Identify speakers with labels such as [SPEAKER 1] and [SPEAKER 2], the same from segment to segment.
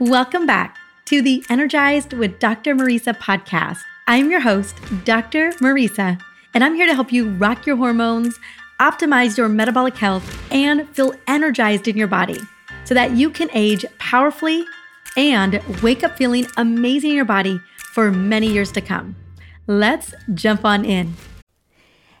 [SPEAKER 1] Welcome back to the Energized with Dr. Mariza podcast. I'm your host, Dr. Mariza, and I'm here to help you rock your hormones, optimize your metabolic health, and feel energized in your body so that you can age powerfully and wake up feeling amazing in your body for many years to come. Let's jump on in.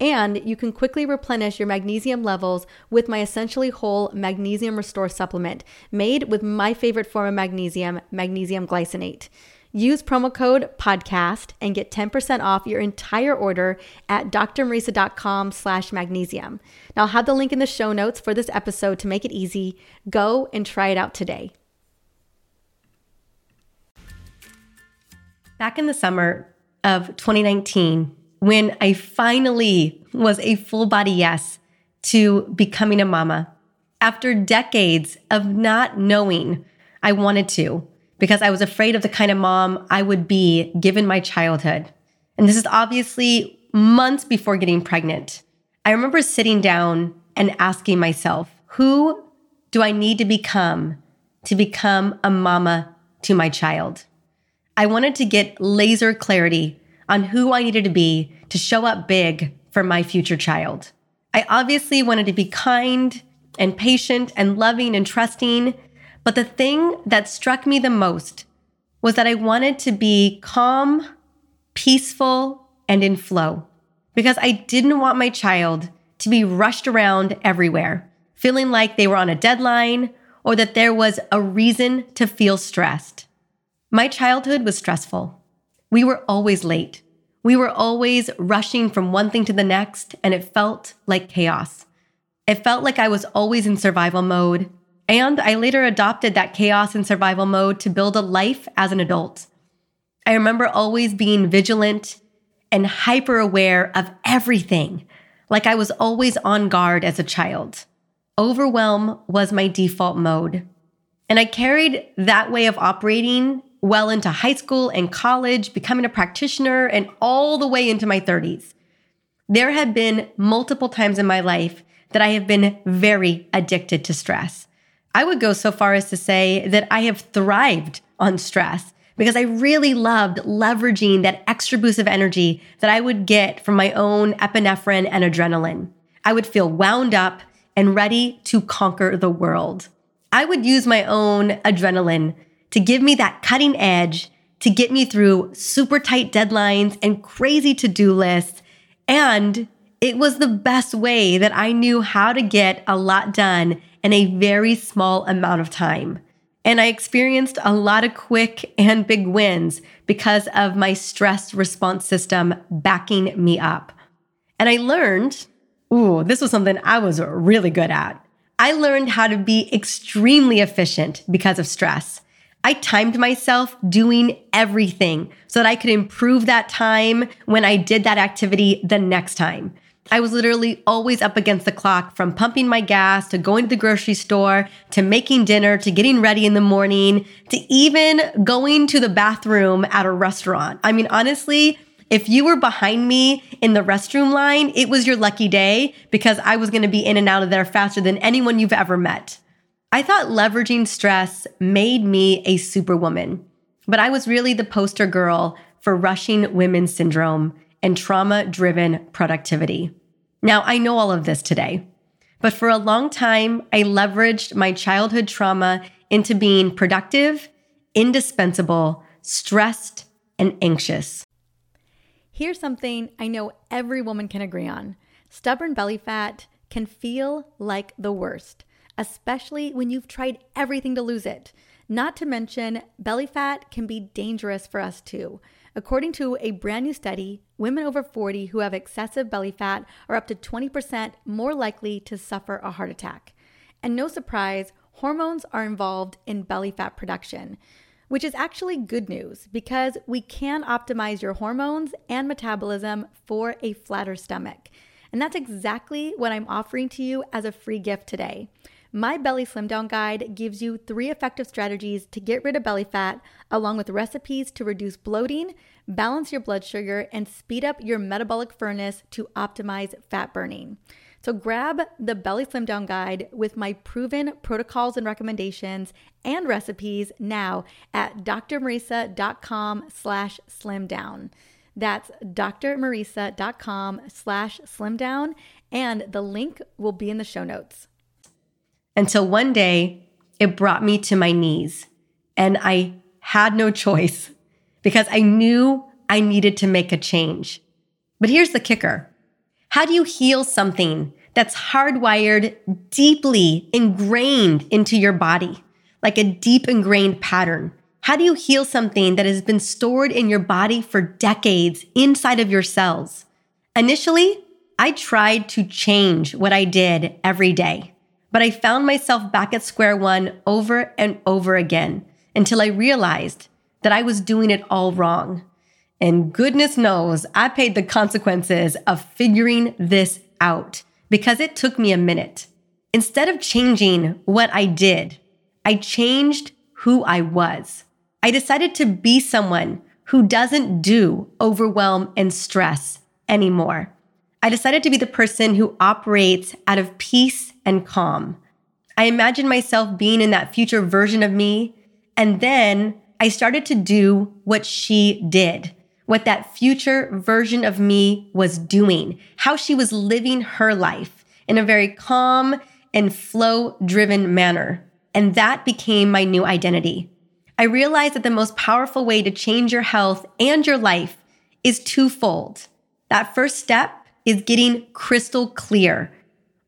[SPEAKER 1] And you can quickly replenish your magnesium levels with my essentially whole magnesium restore supplement made with my favorite form of magnesium, magnesium glycinate. Use promo code podcast and get 10% off your entire order at drmariza.com slash magnesium. Now I'll have the link in the show notes for this episode to make it easy. Go and try it out today.
[SPEAKER 2] Back in the summer of 2019, when I finally was a full body yes to becoming a mama after decades of not knowing I wanted to because I was afraid of the kind of mom I would be given my childhood. And this is obviously months before getting pregnant. I remember sitting down and asking myself, who do I need to become to become a mama to my child? I wanted to get laser clarity on who I needed to be to show up big for my future child. I obviously wanted to be kind and patient and loving and trusting, but the thing that struck me the most was that I wanted to be calm, peaceful, and in flow because I didn't want my child to be rushed around everywhere, feeling like they were on a deadline or that there was a reason to feel stressed. My childhood was stressful. We were always late. We were always rushing from one thing to the next, and it felt like chaos. It felt like I was always in survival mode, and I later adopted that chaos and survival mode to build a life as an adult. I remember always being vigilant and hyper aware of everything, like I was always on guard as a child. Overwhelm was my default mode. And I carried that way of operating well into high school and college, becoming a practitioner, and all the way into my 30s. There have been multiple times in my life that I have been very addicted to stress. I would go so far as to say that I have thrived on stress because I really loved leveraging that extra boost of energy that I would get from my own epinephrine and adrenaline. I would feel wound up and ready to conquer the world. I would use my own adrenaline to give me that cutting edge to get me through super tight deadlines and crazy to do lists. And it was the best way that I knew how to get a lot done in a very small amount of time. And I experienced a lot of quick and big wins because of my stress response system backing me up. And I learned, ooh, this was something I was really good at. I learned how to be extremely efficient because of stress. I timed myself doing everything so that I could improve that time when I did that activity the next time. I was literally always up against the clock from pumping my gas to going to the grocery store to making dinner to getting ready in the morning to even going to the bathroom at a restaurant. I mean, honestly, if you were behind me in the restroom line, it was your lucky day because I was going to be in and out of there faster than anyone you've ever met. I thought leveraging stress made me a superwoman, but I was really the poster girl for rushing women's syndrome and trauma driven productivity. Now, I know all of this today, but for a long time, I leveraged my childhood trauma into being productive, indispensable, stressed, and anxious.
[SPEAKER 1] Here's something I know every woman can agree on stubborn belly fat can feel like the worst especially when you've tried everything to lose it. Not to mention, belly fat can be dangerous for us too. According to a brand new study, women over 40 who have excessive belly fat are up to 20% more likely to suffer a heart attack. And no surprise, hormones are involved in belly fat production. which is actually good news because we can optimize your hormones and metabolism for a flatter stomach. And that's exactly what I'm offering to you as a free gift today. My Belly Slim Down Guide gives you three effective strategies to get rid of belly fat, along with recipes to reduce bloating, balance your blood sugar, and speed up your metabolic furnace to optimize fat burning. So grab the Belly Slim Down Guide with my proven protocols and recommendations and recipes now at drmariza.com slash slim down. That's drmariza.com slash slim down, and the link will be in the show notes.
[SPEAKER 2] Until one day, it brought me to my knees, and I had no choice because I knew I needed to make a change. But here's the kicker how do you heal something that's hardwired deeply ingrained into your body, like a deep ingrained pattern? How do you heal something that has been stored in your body for decades inside of your cells? Initially, I tried to change what I did every day, but I found myself back at square one over and over again until I realized that I was doing it all wrong. And goodness knows I paid the consequences of figuring this out because it took me a minute. Instead of changing what I did, I changed who I was. I decided to be someone who doesn't do overwhelm and stress anymore. I decided to be the person who operates out of peace and calm. I imagined myself being in that future version of me. And then I started to do what she did, what that future version of me was doing, how she was living her life in a very calm and flow driven manner. And that became my new identity. I realized that the most powerful way to change your health and your life is twofold. That first step is getting crystal clear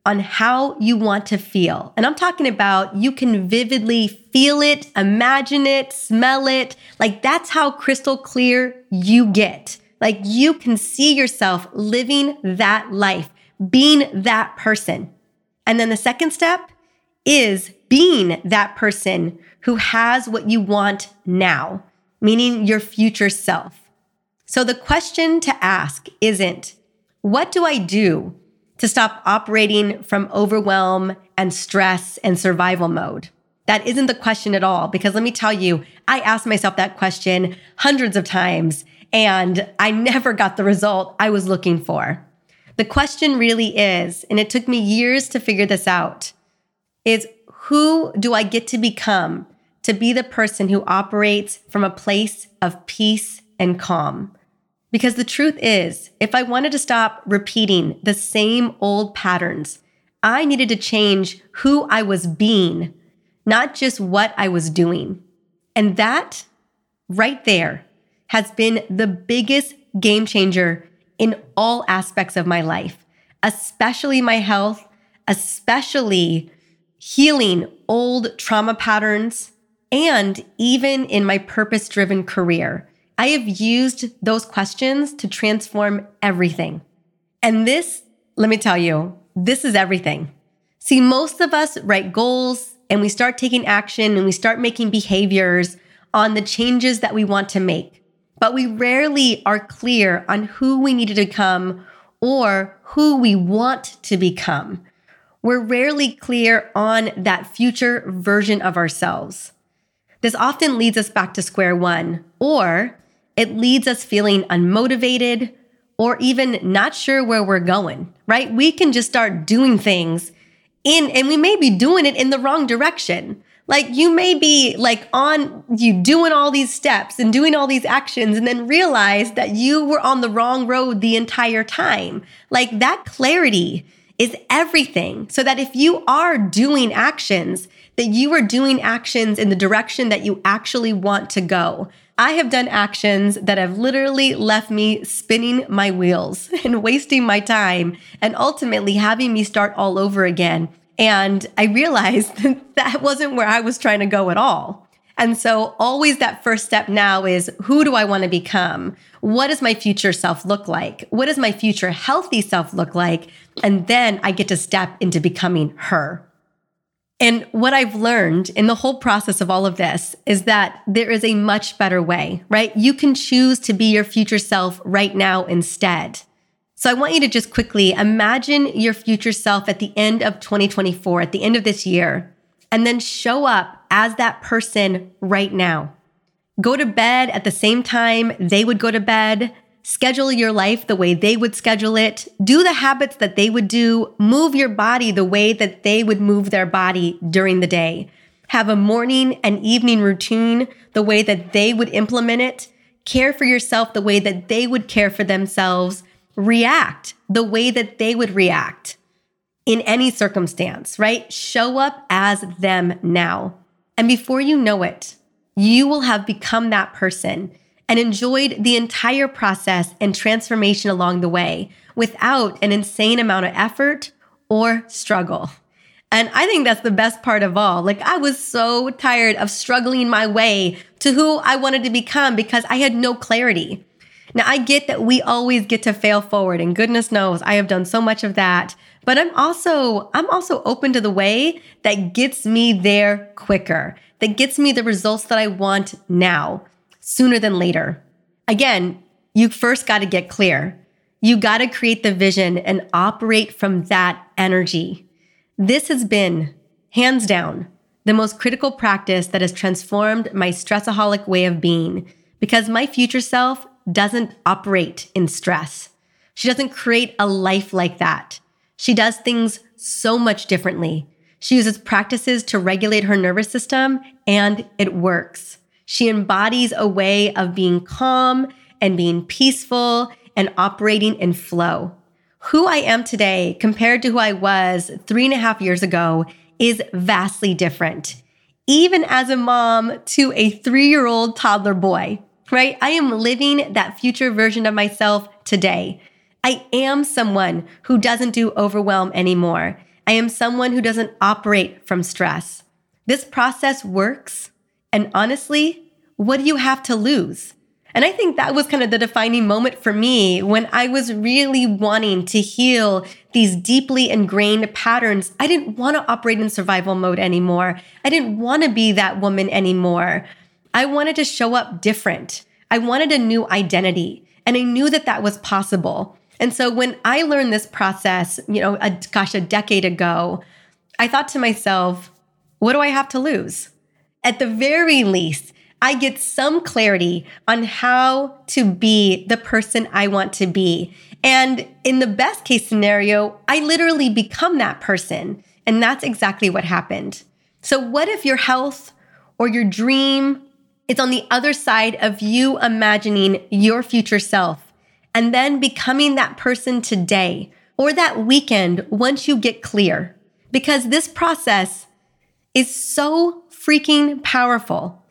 [SPEAKER 2] on how you want to feel. And I'm talking about you can vividly feel it, imagine it, smell it. Like that's how crystal clear you get. Like you can see yourself living that life, being that person. And then the second step is being that person who has what you want now, meaning your future self. So the question to ask isn't, what do I do to stop operating from overwhelm and stress and survival mode? That isn't the question at all. Because let me tell you, I asked myself that question hundreds of times and I never got the result I was looking for. The question really is, and it took me years to figure this out, is who do I get to become to be the person who operates from a place of peace and calm? Because the truth is, if I wanted to stop repeating the same old patterns, I needed to change who I was being, not just what I was doing. And that right there has been the biggest game changer in all aspects of my life, especially my health, especially healing old trauma patterns, and even in my purpose driven career. I have used those questions to transform everything. And this, let me tell you, this is everything. See, most of us write goals and we start taking action and we start making behaviors on the changes that we want to make. But we rarely are clear on who we need to become or who we want to become we're rarely clear on that future version of ourselves. This often leads us back to square one, or it leads us feeling unmotivated or even not sure where we're going, right? We can just start doing things in, and we may be doing it in the wrong direction. Like you may be like on you doing all these steps and doing all these actions and then realize that you were on the wrong road the entire time. Like that clarity is everything. So that if you are doing actions, that you are doing actions in the direction that you actually want to go. I have done actions that have literally left me spinning my wheels and wasting my time and ultimately having me start all over again. And I realized that that wasn't where I was trying to go at all. And so, always that first step now is who do I want to become? What does my future self look like? What does my future healthy self look like? And then I get to step into becoming her. And what I've learned in the whole process of all of this is that there is a much better way, right? You can choose to be your future self right now instead. So I want you to just quickly imagine your future self at the end of 2024, at the end of this year, and then show up as that person right now. Go to bed at the same time they would go to bed. Schedule your life the way they would schedule it. Do the habits that they would do. Move your body the way that they would move their body during the day. Have a morning and evening routine the way that they would implement it. Care for yourself the way that they would care for themselves. React the way that they would react in any circumstance, right? Show up as them now. And before you know it, you will have become that person and enjoyed the entire process and transformation along the way without an insane amount of effort or struggle. And I think that's the best part of all. Like, I was so tired of struggling my way to who I wanted to become because I had no clarity. Now, I get that we always get to fail forward, and goodness knows I have done so much of that. But I'm also I'm also open to the way that gets me there quicker, that gets me the results that I want now sooner than later. Again, you first got to get clear. You got to create the vision and operate from that energy. This has been, hands down, the most critical practice that has transformed my stressaholic way of being because my future self doesn't operate in stress. She doesn't create a life like that. She does things so much differently. She uses practices to regulate her nervous system, and it works. She embodies a way of being calm and being peaceful and operating in flow. Who I am today compared to who I was three and a half years ago is vastly different. Even as a mom to a three year old toddler boy, right? I am living that future version of myself today. I am someone who doesn't do overwhelm anymore. I am someone who doesn't operate from stress. This process works and honestly, what do you have to lose? And I think that was kind of the defining moment for me when I was really wanting to heal these deeply ingrained patterns. I didn't want to operate in survival mode anymore. I didn't want to be that woman anymore. I wanted to show up different. I wanted a new identity. And I knew that that was possible. And so when I learned this process, you know, a, gosh, a decade ago, I thought to myself, what do I have to lose? at the very least, I get some clarity on how to be the person I want to be. And in the best case scenario, I literally become that person. And that's exactly what happened. So, what if your health or your dream is on the other side of you imagining your future self and then becoming that person today or that weekend once you get clear? Because this process is so freaking powerful.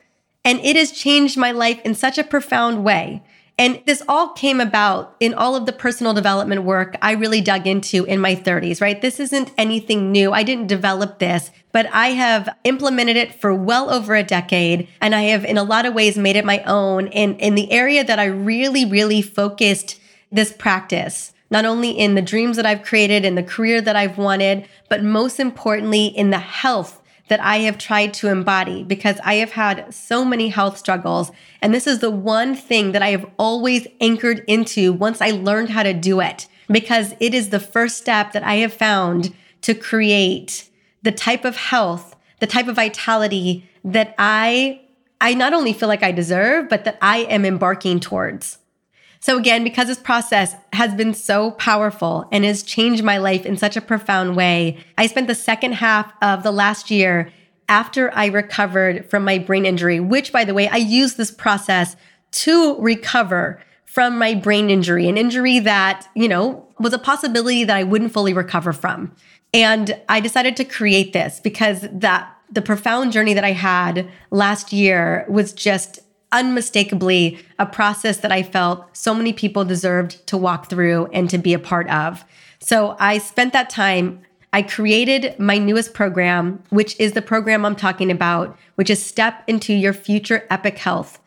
[SPEAKER 2] And it has changed my life in such a profound way. And this all came about in all of the personal development work I really dug into in my 30s, right? This isn't anything new. I didn't develop this, but I have implemented it for well over a decade. And I have, in a lot of ways, made it my own And in the area that I really, really focused this practice, not only in the dreams that I've created, in the career that I've wanted, but most importantly, in the health that I have tried to embody because I have had so many health struggles. And this is the one thing that I have always anchored into once I learned how to do it, because it is the first step that I have found to create the type of health, the type of vitality that I I not only feel like I deserve, but that I am embarking towards. So, again, because this process has been so powerful and has changed my life in such a profound way, I spent the second half of the last year after I recovered from my brain injury, which, by the way, I used this process to recover from my brain injury, an injury that, you know, was a possibility that I wouldn't fully recover from. And I decided to create this because that the profound journey that I had last year was just unmistakably a process that I felt so many people deserved to walk through and to be a part of. So I spent that time. I created my newest program, which is the program I'm talking about, which is Step into Your Future Epic Health.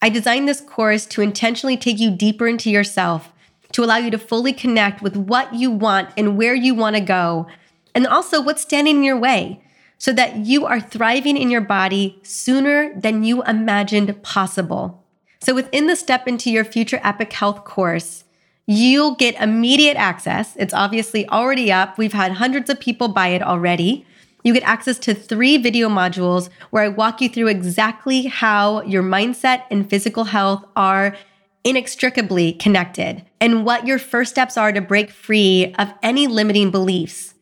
[SPEAKER 2] I designed this course to intentionally take you deeper into yourself, to allow you to fully connect with what you want and where you want to go, and also what's standing in your way so that you are thriving in your body sooner than you imagined possible. So, within the Step into Your Future Epic Health course, you'll get immediate access. It's obviously already up. We've had hundreds of people buy it already. You get access to three video modules where I walk you through exactly how your mindset and physical health are inextricably connected and what your first steps are to break free of any limiting beliefs.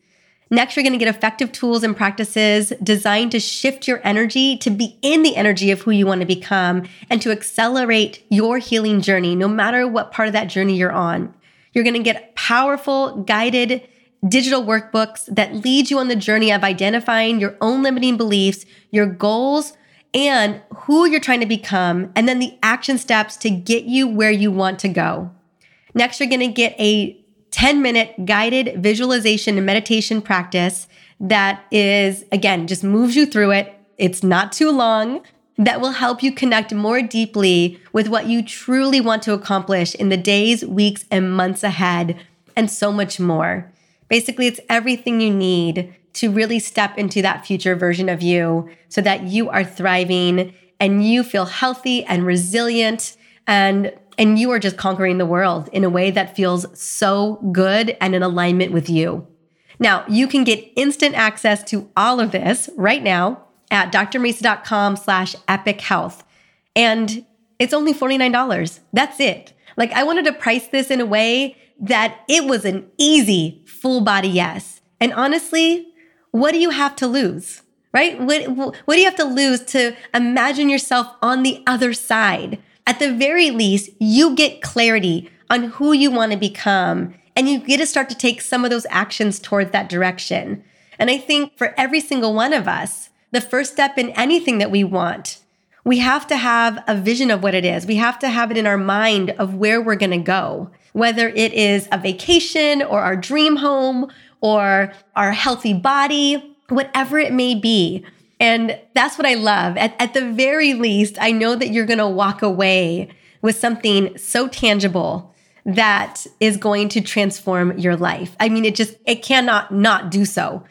[SPEAKER 2] Next, you're going to get effective tools and practices designed to shift your energy to be in the energy of who you want to become and to accelerate your healing journey, no matter what part of that journey you're on. You're going to get powerful, guided digital workbooks that lead you on the journey of identifying your own limiting beliefs, your goals, and who you're trying to become, and then the action steps to get you where you want to go. Next, you're going to get a 10 minute guided visualization and meditation practice that is, again, just moves you through it. It's not too long. That will help you connect more deeply with what you truly want to accomplish in the days, weeks, and months ahead, and so much more. Basically, it's everything you need to really step into that future version of you so that you are thriving and you feel healthy and resilient and and you are just conquering the world in a way that feels so good and in alignment with you. Now, you can get instant access to all of this right now at drmariza.com slash epic health. And it's only $49. That's it. Like I wanted to price this in a way that it was an easy full body yes. And honestly, what do you have to lose? Right? What, what do you have to lose to imagine yourself on the other side? At the very least, you get clarity on who you want to become and you get to start to take some of those actions towards that direction. And I think for every single one of us, the first step in anything that we want, we have to have a vision of what it is. We have to have it in our mind of where we're going to go, whether it is a vacation or our dream home or our healthy body, whatever it may be. And that's what I love. At, at the very least, I know that you're going to walk away with something so tangible that is going to transform your life. I mean, it just, it cannot not do so.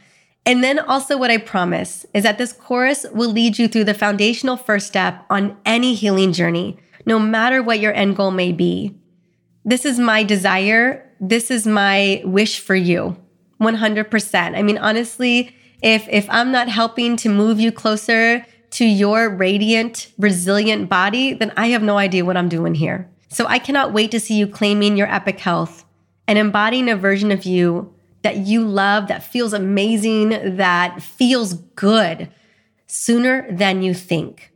[SPEAKER 2] And then also, what I promise is that this course will lead you through the foundational first step on any healing journey, no matter what your end goal may be. This is my desire. This is my wish for you. 100%. I mean, honestly, if if I'm not helping to move you closer to your radiant, resilient body, then I have no idea what I'm doing here. So I cannot wait to see you claiming your epic health and embodying a version of you that you love, that feels amazing, that feels good sooner than you think.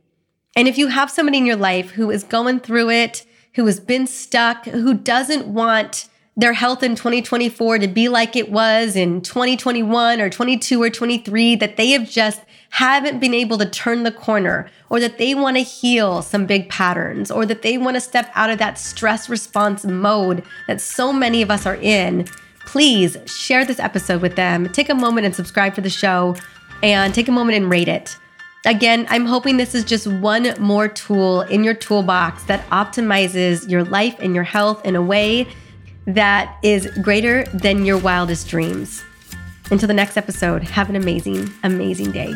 [SPEAKER 2] And if you have somebody in your life who is going through it, who has been stuck, who doesn't want their health in 2024 to be like it was in 2021 or 22 or 23, that they have just haven't been able to turn the corner, or that they want to heal some big patterns, or that they want to step out of that stress response mode that so many of us are in, please share this episode with them. Take a moment and subscribe for the show, and take a moment and rate it. Again, I'm hoping this is just one more tool in your toolbox that optimizes your life and your health in a way that is greater than your wildest dreams. Until the next episode, have an amazing, amazing day.